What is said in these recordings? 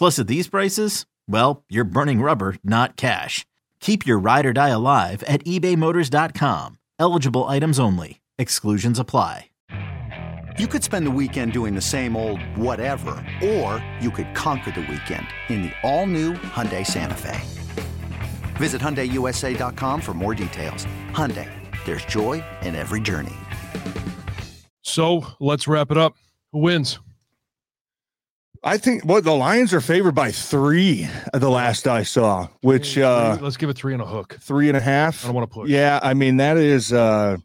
Plus, at these prices, well, you're burning rubber, not cash. Keep your ride or die alive at ebaymotors.com. Eligible items only. Exclusions apply. You could spend the weekend doing the same old whatever, or you could conquer the weekend in the all-new Hyundai Santa Fe. Visit HyundaiUSA.com for more details. Hyundai, there's joy in every journey. So let's wrap it up. Who wins? I think what the Lions are favored by three. The last I saw, which uh let's give it three and a hook, three and a half. I don't want to push. Yeah, I mean that is uh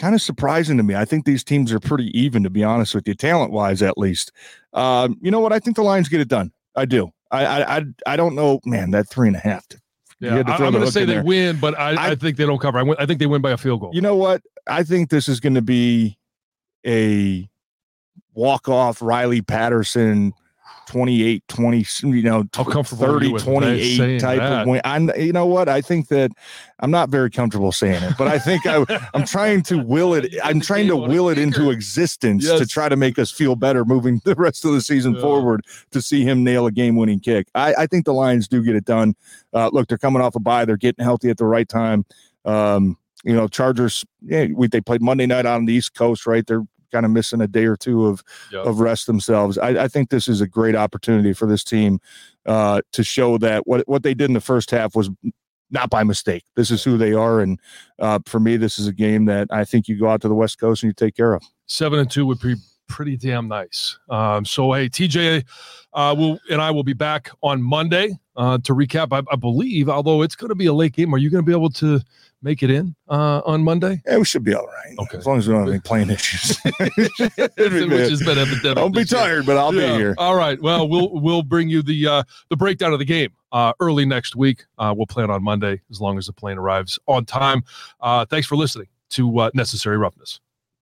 kind of surprising to me. I think these teams are pretty even, to be honest with you, talent wise at least. Um, you know what? I think the Lions get it done. I do. I I I, I don't know, man. That three and a half. Yeah, I'm going to say they there. win, but I, I, I, think they don't cover. I, win, I think they win by a field goal. You know what? I think this is going to be a walk off Riley Patterson 28 20 you know How comfortable 30 28 type that? of win i'm you know what i think that i'm not very comfortable saying it but i think i i'm trying to will it i'm trying to will it into existence yes. to try to make us feel better moving the rest of the season yeah. forward to see him nail a game-winning kick i i think the lions do get it done uh, look they're coming off a bye they're getting healthy at the right time um, you know, Chargers. Yeah, we, they played Monday night on the East Coast, right? They're kind of missing a day or two of yep. of rest themselves. I, I, think this is a great opportunity for this team uh, to show that what what they did in the first half was not by mistake. This is who they are, and uh, for me, this is a game that I think you go out to the West Coast and you take care of. Seven and two would be pretty damn nice. Um, so hey, TJ, uh, will and I will be back on Monday uh, to recap. I, I believe, although it's going to be a late game, are you going to be able to? make it in uh, on Monday? Yeah, we should be all right. Okay. As long as we don't have any plane issues. Which has been epidemic. Don't be tired, but I'll yeah. be here. All right. Well, we'll we'll bring you the uh, the breakdown of the game uh, early next week. Uh, we'll plan on Monday as long as the plane arrives on time. Uh, thanks for listening to uh, Necessary Roughness.